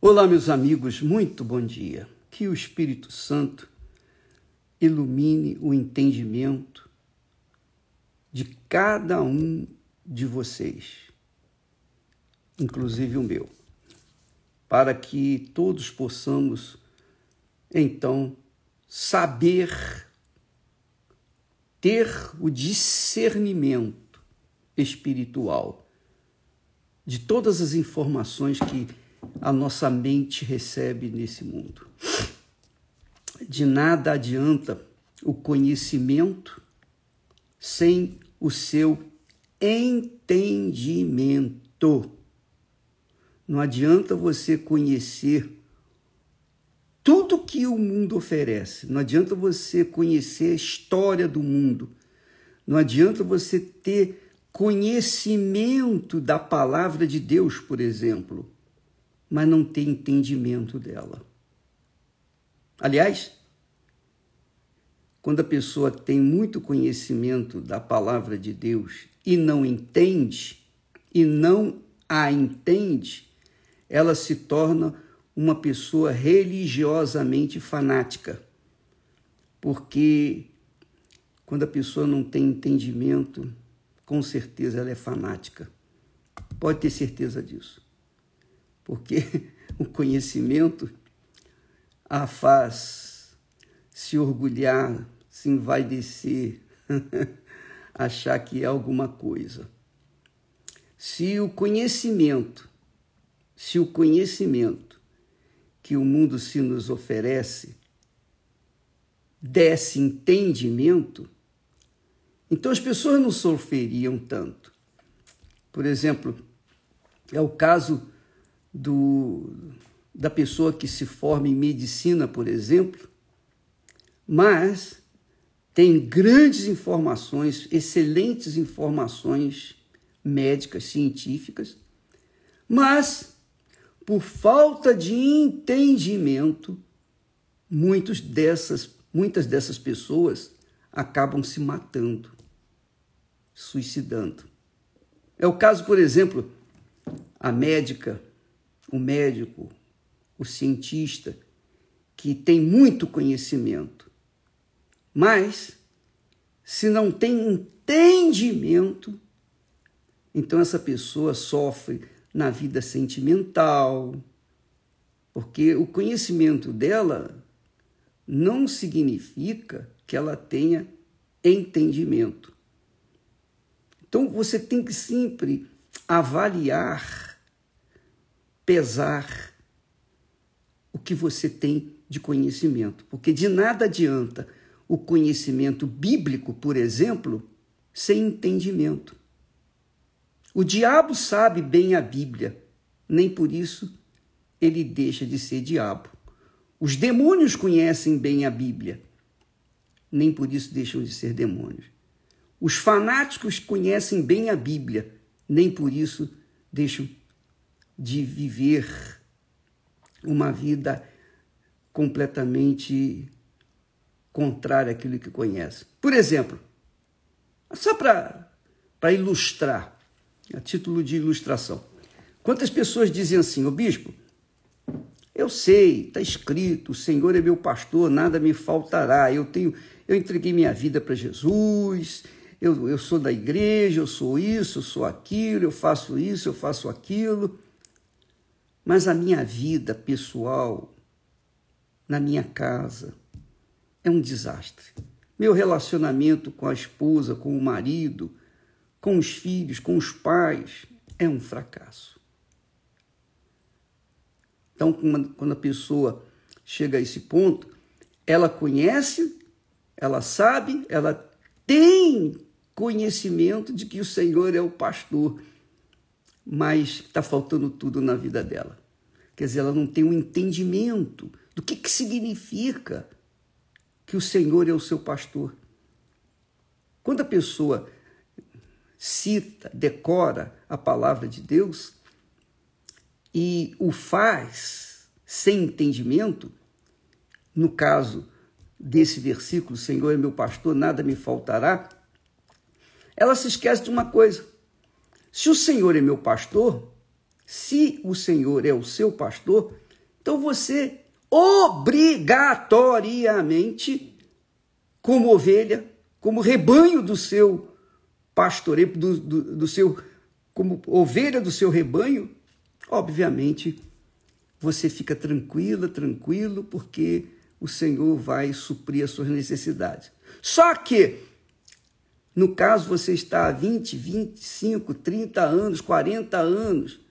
Olá, meus amigos, muito bom dia. Que o Espírito Santo ilumine o entendimento de cada um de vocês, inclusive o meu, para que todos possamos, então, saber ter o discernimento espiritual de todas as informações que a nossa mente recebe nesse mundo. De nada adianta o conhecimento sem o seu entendimento. Não adianta você conhecer tudo que o mundo oferece. Não adianta você conhecer a história do mundo. Não adianta você ter conhecimento da palavra de Deus, por exemplo, mas não ter entendimento dela. Aliás, quando a pessoa tem muito conhecimento da palavra de Deus e não entende, e não a entende, ela se torna uma pessoa religiosamente fanática. Porque quando a pessoa não tem entendimento, com certeza ela é fanática. Pode ter certeza disso. Porque o conhecimento a faz se orgulhar, se envaidecer, achar que é alguma coisa. Se o conhecimento, se o conhecimento que o mundo se nos oferece desse entendimento, então as pessoas não sofreriam tanto. Por exemplo, é o caso do, da pessoa que se forma em medicina, por exemplo, mas tem grandes informações, excelentes informações médicas, científicas, mas por falta de entendimento, muitos dessas, muitas dessas pessoas acabam se matando, suicidando. É o caso, por exemplo, a médica, o médico, o cientista, que tem muito conhecimento, mas se não tem entendimento, então essa pessoa sofre na vida sentimental, porque o conhecimento dela não significa que ela tenha entendimento. Então você tem que sempre avaliar, pesar o que você tem de conhecimento, porque de nada adianta o conhecimento bíblico, por exemplo, sem entendimento. O diabo sabe bem a Bíblia, nem por isso ele deixa de ser diabo. Os demônios conhecem bem a Bíblia, nem por isso deixam de ser demônios. Os fanáticos conhecem bem a Bíblia, nem por isso deixam de viver uma vida completamente contrária àquilo que conhecem. Por exemplo, só para ilustrar, a título de ilustração. Quantas pessoas dizem assim, o bispo, eu sei, está escrito, o Senhor é meu pastor, nada me faltará. Eu tenho, eu entreguei minha vida para Jesus, eu, eu sou da igreja, eu sou isso, eu sou aquilo, eu faço isso, eu faço aquilo. Mas a minha vida pessoal, na minha casa, é um desastre. Meu relacionamento com a esposa, com o marido, com os filhos, com os pais, é um fracasso. Então, quando a pessoa chega a esse ponto, ela conhece, ela sabe, ela tem conhecimento de que o Senhor é o pastor, mas está faltando tudo na vida dela. Quer dizer, ela não tem um entendimento do que, que significa que o Senhor é o seu pastor. Quando a pessoa cita, decora a palavra de Deus e o faz sem entendimento, no caso desse versículo, Senhor é meu pastor, nada me faltará, ela se esquece de uma coisa. Se o Senhor é meu pastor, se o Senhor é o seu pastor, Então você obrigatoriamente, como ovelha, como rebanho do seu pastoreio, do, do, do seu, como ovelha do seu rebanho, obviamente você fica tranquila, tranquilo, porque o Senhor vai suprir as suas necessidades. Só que, no caso você está há 20, 25, 30 anos, 40 anos,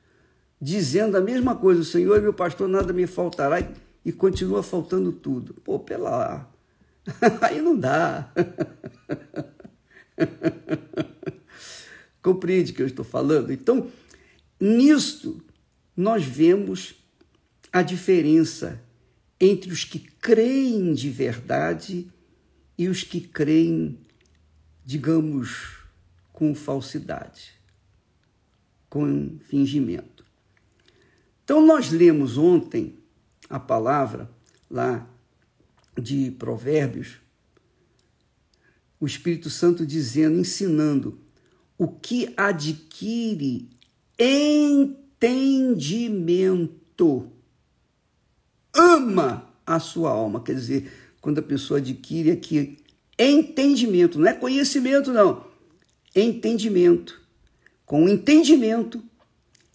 dizendo a mesma coisa, o Senhor é meu pastor, nada me faltará, e continua faltando tudo. Pô, pela aí não dá. Compreende o que eu estou falando? Então, nisto, nós vemos a diferença entre os que creem de verdade e os que creem, digamos, com falsidade, com fingimento. Então, nós lemos ontem a palavra lá de Provérbios, o Espírito Santo dizendo, ensinando o que adquire entendimento ama a sua alma. Quer dizer, quando a pessoa adquire aqui entendimento, não é conhecimento, não. Entendimento. Com entendimento,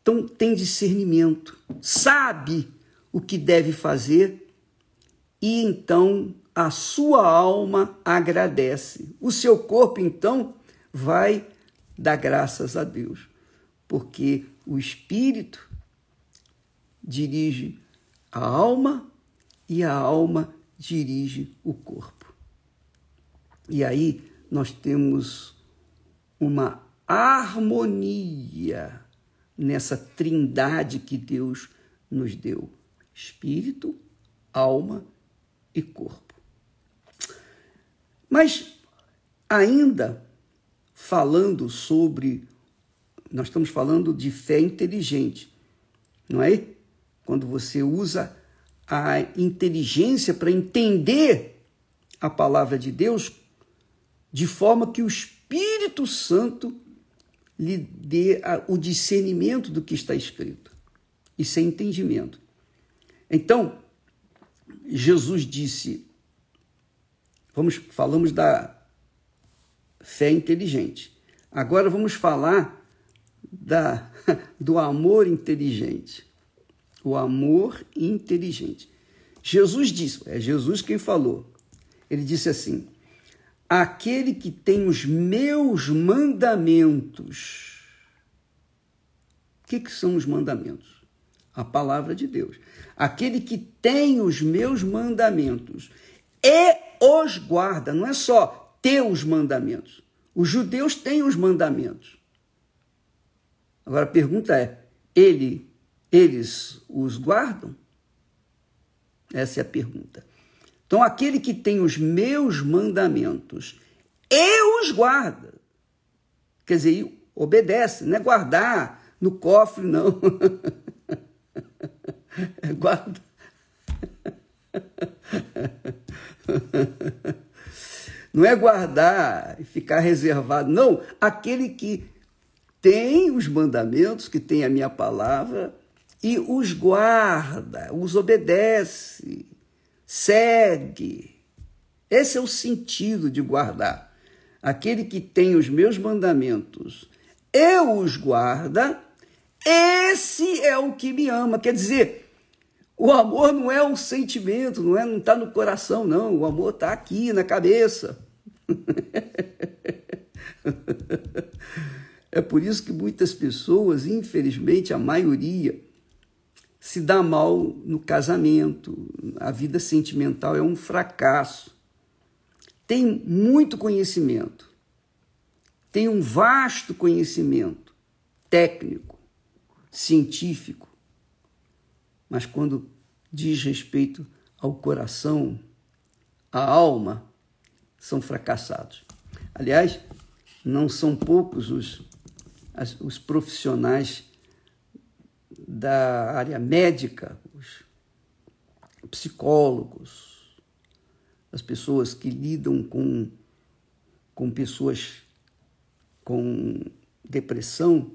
então tem discernimento, sabe o que deve fazer e então a sua alma agradece. O seu corpo, então, vai dar graças a Deus, porque o espírito dirige a alma e a alma dirige o corpo. E aí nós temos uma harmonia nessa trindade que Deus nos deu: espírito, alma e corpo. Mas ainda falando sobre nós estamos falando de fé inteligente, não é? quando você usa a inteligência para entender a palavra de Deus de forma que o Espírito Santo lhe dê o discernimento do que está escrito. Isso é entendimento. Então, Jesus disse, vamos falamos da fé inteligente. Agora vamos falar da, do amor inteligente o amor inteligente. Jesus disse, é Jesus quem falou. Ele disse assim: Aquele que tem os meus mandamentos. O que, que são os mandamentos? A palavra de Deus. Aquele que tem os meus mandamentos e os guarda, não é só ter os mandamentos. Os judeus têm os mandamentos. Agora a pergunta é: ele eles os guardam? Essa é a pergunta. Então, aquele que tem os meus mandamentos e os guarda, quer dizer, obedece, não é guardar no cofre, não. É guarda. Não é guardar e ficar reservado, não. Aquele que tem os mandamentos, que tem a minha palavra, e os guarda, os obedece, segue. Esse é o sentido de guardar. Aquele que tem os meus mandamentos e os guarda, esse é o que me ama. Quer dizer, o amor não é um sentimento, não é, não está no coração, não. O amor está aqui na cabeça. é por isso que muitas pessoas, infelizmente, a maioria, se dá mal no casamento, a vida sentimental é um fracasso. Tem muito conhecimento, tem um vasto conhecimento técnico, científico, mas quando diz respeito ao coração, à alma, são fracassados. Aliás, não são poucos os, os profissionais da área médica, os psicólogos, as pessoas que lidam com, com pessoas com depressão,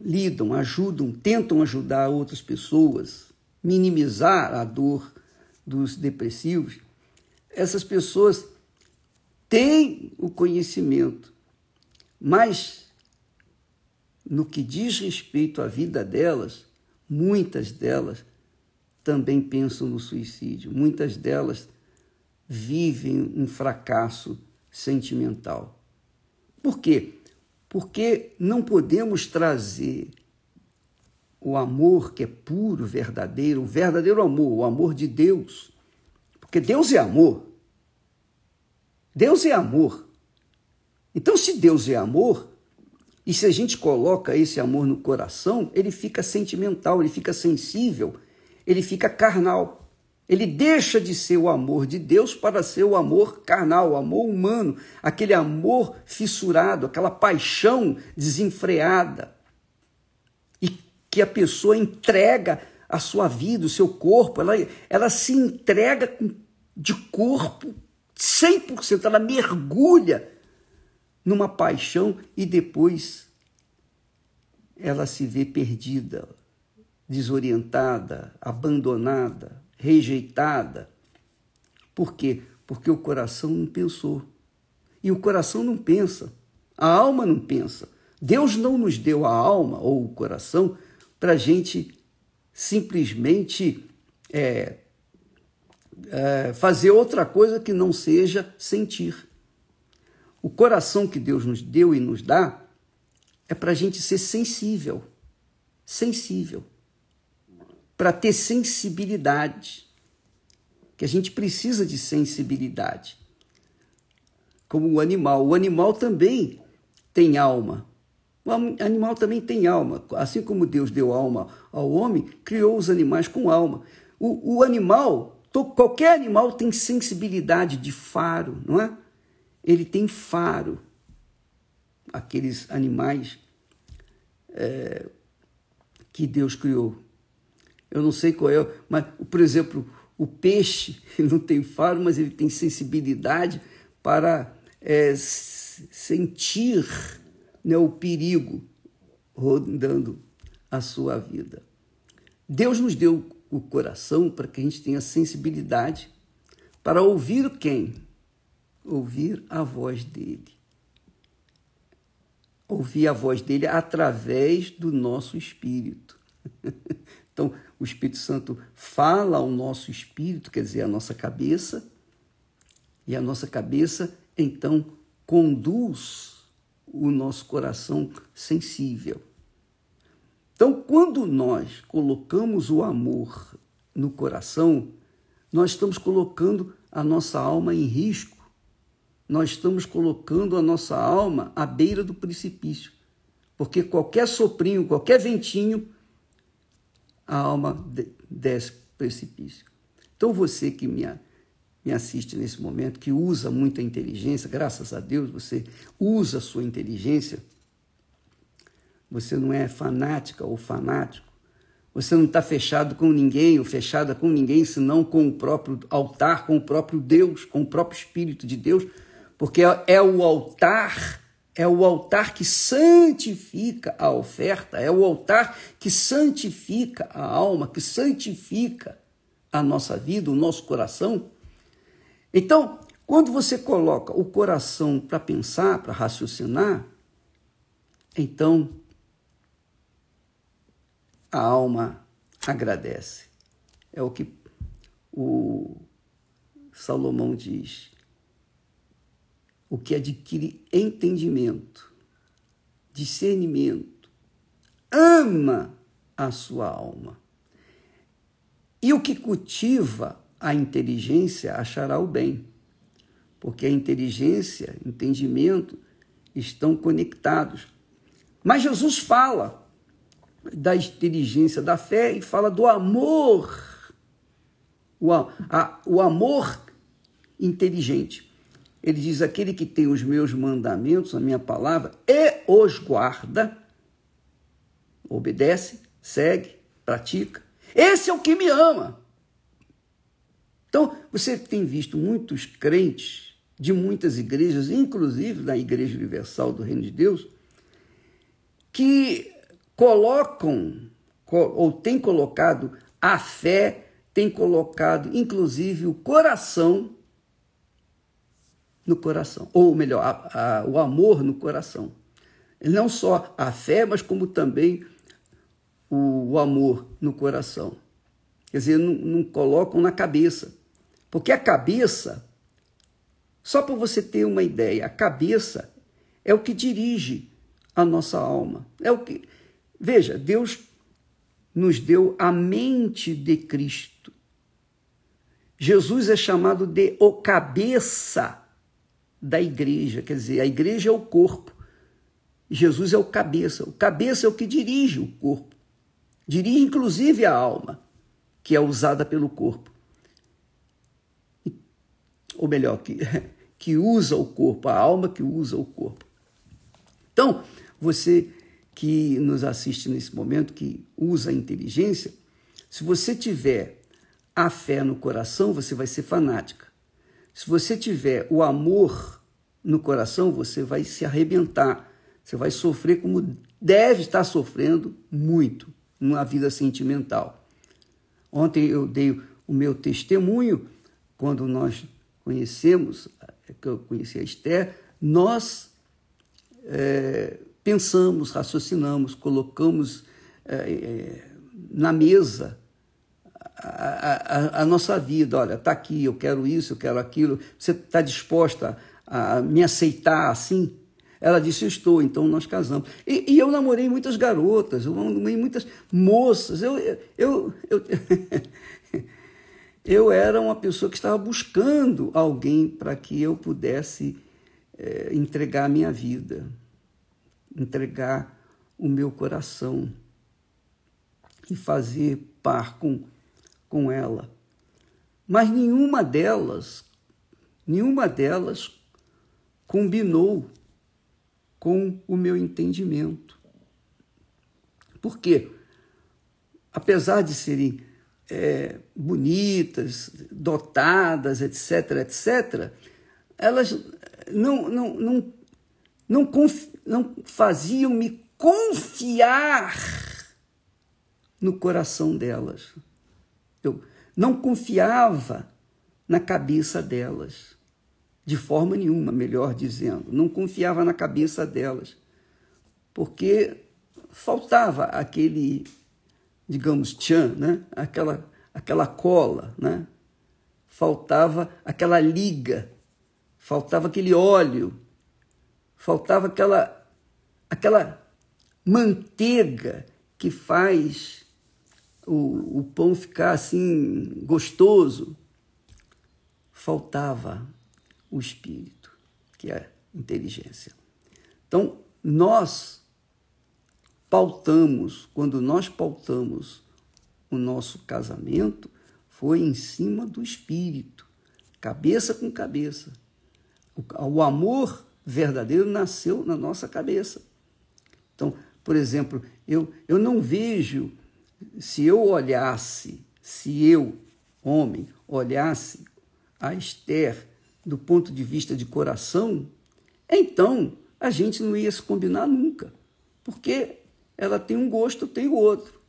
lidam, ajudam, tentam ajudar outras pessoas minimizar a dor dos depressivos, essas pessoas têm o conhecimento, mas no que diz respeito à vida delas, muitas delas também pensam no suicídio, muitas delas vivem um fracasso sentimental. Por quê? Porque não podemos trazer o amor que é puro, verdadeiro, o verdadeiro amor, o amor de Deus. Porque Deus é amor. Deus é amor. Então, se Deus é amor, e se a gente coloca esse amor no coração, ele fica sentimental, ele fica sensível, ele fica carnal. Ele deixa de ser o amor de Deus para ser o amor carnal, o amor humano, aquele amor fissurado, aquela paixão desenfreada. E que a pessoa entrega a sua vida, o seu corpo, ela, ela se entrega de corpo 100%, ela mergulha numa paixão e depois ela se vê perdida, desorientada, abandonada, rejeitada. Por quê? Porque o coração não pensou. E o coração não pensa. A alma não pensa. Deus não nos deu a alma ou o coração para a gente simplesmente é, é, fazer outra coisa que não seja sentir. O coração que Deus nos deu e nos dá é para a gente ser sensível. Sensível para ter sensibilidade. Que a gente precisa de sensibilidade. Como o animal. O animal também tem alma. O animal também tem alma. Assim como Deus deu alma ao homem, criou os animais com alma. O, o animal, qualquer animal tem sensibilidade de faro, não é? Ele tem faro. Aqueles animais é, que Deus criou eu não sei qual é, mas, por exemplo, o peixe não tem faro, mas ele tem sensibilidade para é, sentir né, o perigo rondando a sua vida. Deus nos deu o coração para que a gente tenha sensibilidade para ouvir quem? Ouvir a voz dele. Ouvir a voz dele através do nosso espírito. Então, o Espírito Santo fala ao nosso espírito, quer dizer, à nossa cabeça, e a nossa cabeça, então, conduz o nosso coração sensível. Então, quando nós colocamos o amor no coração, nós estamos colocando a nossa alma em risco. Nós estamos colocando a nossa alma à beira do precipício. Porque qualquer soprinho, qualquer ventinho a alma desce precipício. Então você que me, me assiste nesse momento, que usa muita inteligência, graças a Deus você usa a sua inteligência, você não é fanática ou fanático, você não está fechado com ninguém ou fechada com ninguém, senão com o próprio altar, com o próprio Deus, com o próprio Espírito de Deus, porque é, é o altar é o altar que santifica a oferta, é o altar que santifica a alma, que santifica a nossa vida, o nosso coração. Então, quando você coloca o coração para pensar, para raciocinar, então a alma agradece. É o que o Salomão diz o que adquire entendimento, discernimento, ama a sua alma. E o que cultiva a inteligência achará o bem, porque a inteligência, entendimento estão conectados. Mas Jesus fala da inteligência da fé e fala do amor, o, a, o amor inteligente. Ele diz: aquele que tem os meus mandamentos, a minha palavra, e os guarda, obedece, segue, pratica. Esse é o que me ama. Então, você tem visto muitos crentes de muitas igrejas, inclusive da Igreja Universal do Reino de Deus, que colocam ou têm colocado a fé tem colocado, inclusive, o coração no coração, ou melhor, a, a, o amor no coração. Não só a fé, mas como também o, o amor no coração. Quer dizer, não, não colocam na cabeça. Porque a cabeça, só para você ter uma ideia, a cabeça é o que dirige a nossa alma. É o que. Veja, Deus nos deu a mente de Cristo. Jesus é chamado de o cabeça da igreja, quer dizer, a igreja é o corpo. Jesus é o cabeça. O cabeça é o que dirige o corpo. Dirige inclusive a alma, que é usada pelo corpo. Ou melhor, que, que usa o corpo, a alma que usa o corpo. Então, você que nos assiste nesse momento, que usa a inteligência, se você tiver a fé no coração, você vai ser fanática. Se você tiver o amor no coração, você vai se arrebentar. Você vai sofrer como deve estar sofrendo muito numa vida sentimental. Ontem eu dei o meu testemunho quando nós conhecemos, que eu conheci a Esther, nós é, pensamos, raciocinamos, colocamos é, é, na mesa a, a, a, nossa vida. Olha, está aqui, eu quero isso, eu quero aquilo. Você está disposta a, me aceitar assim? Ela disse, estou, então nós casamos. E, e eu namorei muitas garotas, eu namorei muitas moças. Eu, eu, eu, eu, eu era uma pessoa que estava buscando alguém para que eu pudesse é, entregar a minha vida entregar o meu coração e fazer par com, com ela. Mas nenhuma delas, nenhuma delas combinou com o meu entendimento. Por quê? Apesar de serem é, bonitas, dotadas, etc., etc., elas não, não, não não, não faziam-me confiar no coração delas. Eu não confiava na cabeça delas, de forma nenhuma, melhor dizendo. Não confiava na cabeça delas, porque faltava aquele, digamos, tchan, né? aquela, aquela cola, né? faltava aquela liga, faltava aquele óleo faltava aquela, aquela manteiga que faz o, o pão ficar assim gostoso. Faltava o espírito, que é inteligência. Então, nós pautamos, quando nós pautamos o nosso casamento, foi em cima do espírito, cabeça com cabeça. O, o amor verdadeiro nasceu na nossa cabeça. Então, por exemplo, eu, eu não vejo, se eu olhasse, se eu, homem, olhasse a Esther do ponto de vista de coração, então a gente não ia se combinar nunca, porque ela tem um gosto, eu tenho outro.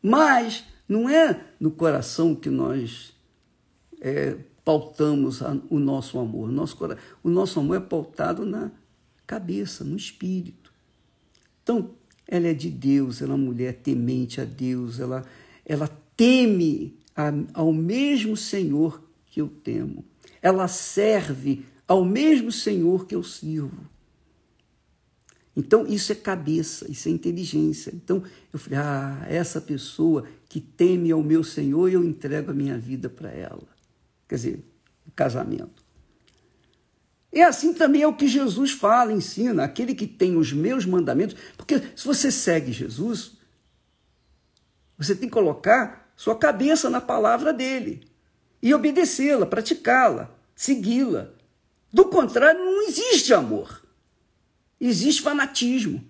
Mas não é no coração que nós é, pautamos o nosso amor. Nosso, o nosso amor é pautado na cabeça, no espírito. Então, ela é de Deus, ela é uma mulher temente a Deus, ela, ela teme a, ao mesmo Senhor que eu temo. Ela serve ao mesmo Senhor que eu sirvo. Então, isso é cabeça, isso é inteligência. Então, eu falei: ah, essa pessoa que teme ao meu Senhor, eu entrego a minha vida para ela quer dizer, o casamento. E assim também é o que Jesus fala, ensina, aquele que tem os meus mandamentos, porque se você segue Jesus, você tem que colocar sua cabeça na palavra dele e obedecê-la, praticá-la, segui-la. Do contrário, não existe amor. Existe fanatismo.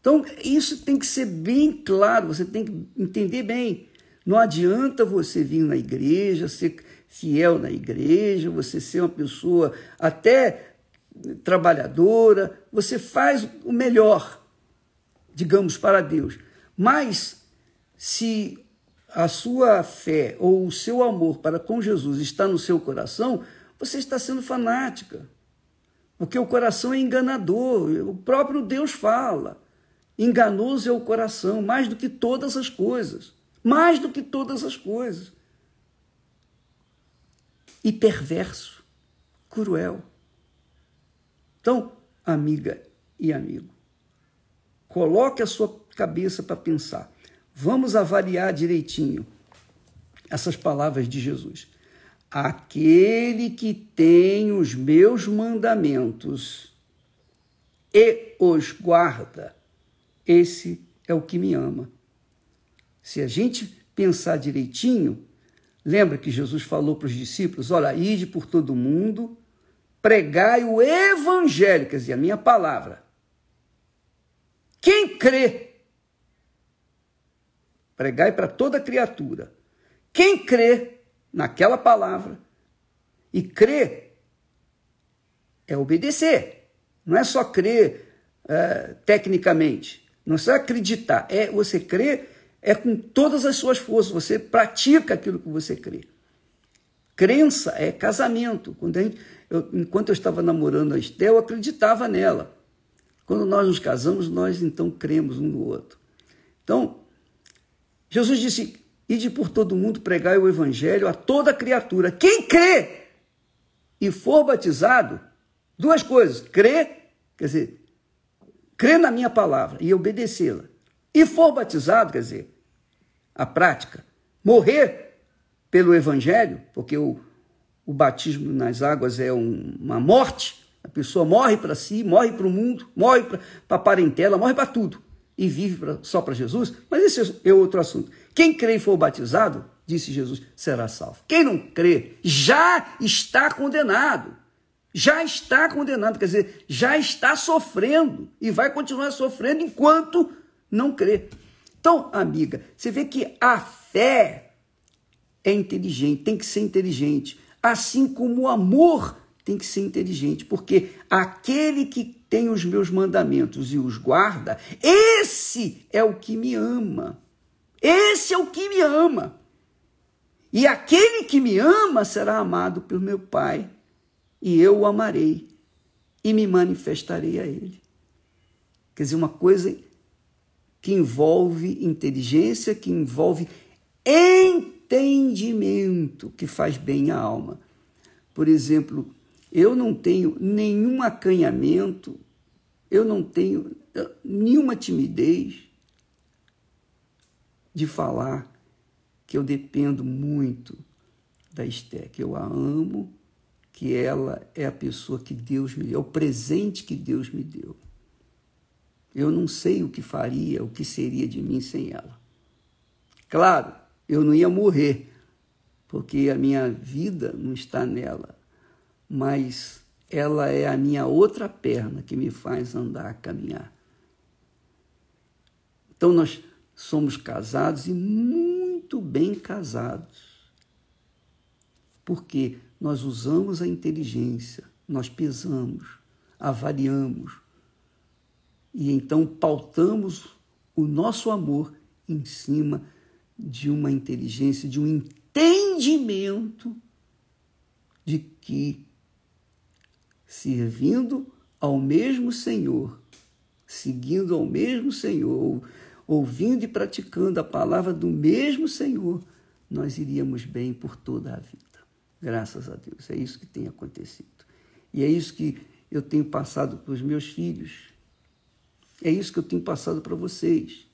Então, isso tem que ser bem claro, você tem que entender bem. Não adianta você vir na igreja, ser fiel na igreja, você ser uma pessoa até trabalhadora, você faz o melhor, digamos, para Deus. Mas se a sua fé ou o seu amor para com Jesus está no seu coração, você está sendo fanática. Porque o coração é enganador, o próprio Deus fala. Enganoso é o coração, mais do que todas as coisas. Mais do que todas as coisas. E perverso, cruel. Então, amiga e amigo, coloque a sua cabeça para pensar. Vamos avaliar direitinho essas palavras de Jesus. Aquele que tem os meus mandamentos e os guarda, esse é o que me ama. Se a gente pensar direitinho, lembra que Jesus falou para os discípulos: olha, ide por todo mundo, pregai o evangelho, quer dizer, a minha palavra. Quem crê, pregai para toda criatura. Quem crê naquela palavra e crer é obedecer. Não é só crer é, tecnicamente. Não é só acreditar, é você crer é com todas as suas forças, você pratica aquilo que você crê. Crença é casamento. Quando gente, eu, enquanto eu estava namorando a Estel, eu acreditava nela. Quando nós nos casamos, nós então cremos um no outro. Então, Jesus disse: Ide por todo mundo pregar o evangelho a toda criatura. Quem crê e for batizado, duas coisas: crê, quer dizer, crer na minha palavra e obedecê-la, e for batizado, quer dizer, a prática, morrer pelo Evangelho, porque o, o batismo nas águas é um, uma morte, a pessoa morre para si, morre para o mundo, morre para a parentela, morre para tudo, e vive pra, só para Jesus, mas esse é outro assunto. Quem crê e for batizado, disse Jesus, será salvo. Quem não crê já está condenado já está condenado, quer dizer, já está sofrendo e vai continuar sofrendo enquanto não crê. Então, amiga, você vê que a fé é inteligente, tem que ser inteligente, assim como o amor tem que ser inteligente, porque aquele que tem os meus mandamentos e os guarda, esse é o que me ama. Esse é o que me ama. E aquele que me ama será amado pelo meu Pai e eu o amarei e me manifestarei a ele. Quer dizer, uma coisa que envolve inteligência, que envolve entendimento, que faz bem à alma. Por exemplo, eu não tenho nenhum acanhamento, eu não tenho eh, nenhuma timidez de falar que eu dependo muito da Esté, que eu a amo que ela é a pessoa que Deus me deu, é o presente que Deus me deu. Eu não sei o que faria, o que seria de mim sem ela. Claro, eu não ia morrer, porque a minha vida não está nela, mas ela é a minha outra perna que me faz andar, caminhar. Então nós somos casados e muito bem casados. Porque nós usamos a inteligência, nós pesamos, avaliamos e então pautamos o nosso amor em cima de uma inteligência, de um entendimento de que servindo ao mesmo Senhor, seguindo ao mesmo Senhor, ouvindo e praticando a palavra do mesmo Senhor, nós iríamos bem por toda a vida. Graças a Deus. É isso que tem acontecido. E é isso que eu tenho passado para os meus filhos. É isso que eu tenho passado para vocês.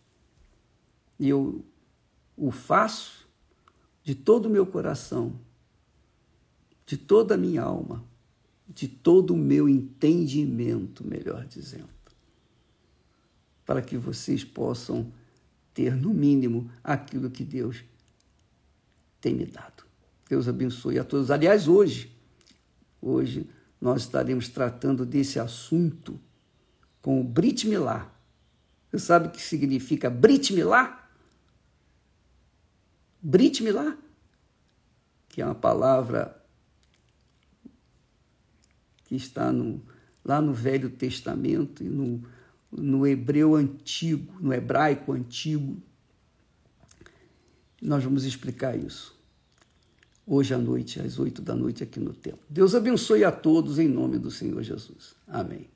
E eu o faço de todo o meu coração, de toda a minha alma, de todo o meu entendimento, melhor dizendo, para que vocês possam ter, no mínimo, aquilo que Deus tem me dado. Deus abençoe a todos. Aliás, hoje, hoje nós estaremos tratando desse assunto com o Brit Milá. Você sabe o que significa Brit Milá? Brit Milá, que é uma palavra que está no, lá no Velho Testamento e no, no hebreu antigo, no hebraico antigo. Nós vamos explicar isso hoje à noite, às oito da noite, aqui no templo. Deus abençoe a todos em nome do Senhor Jesus. Amém.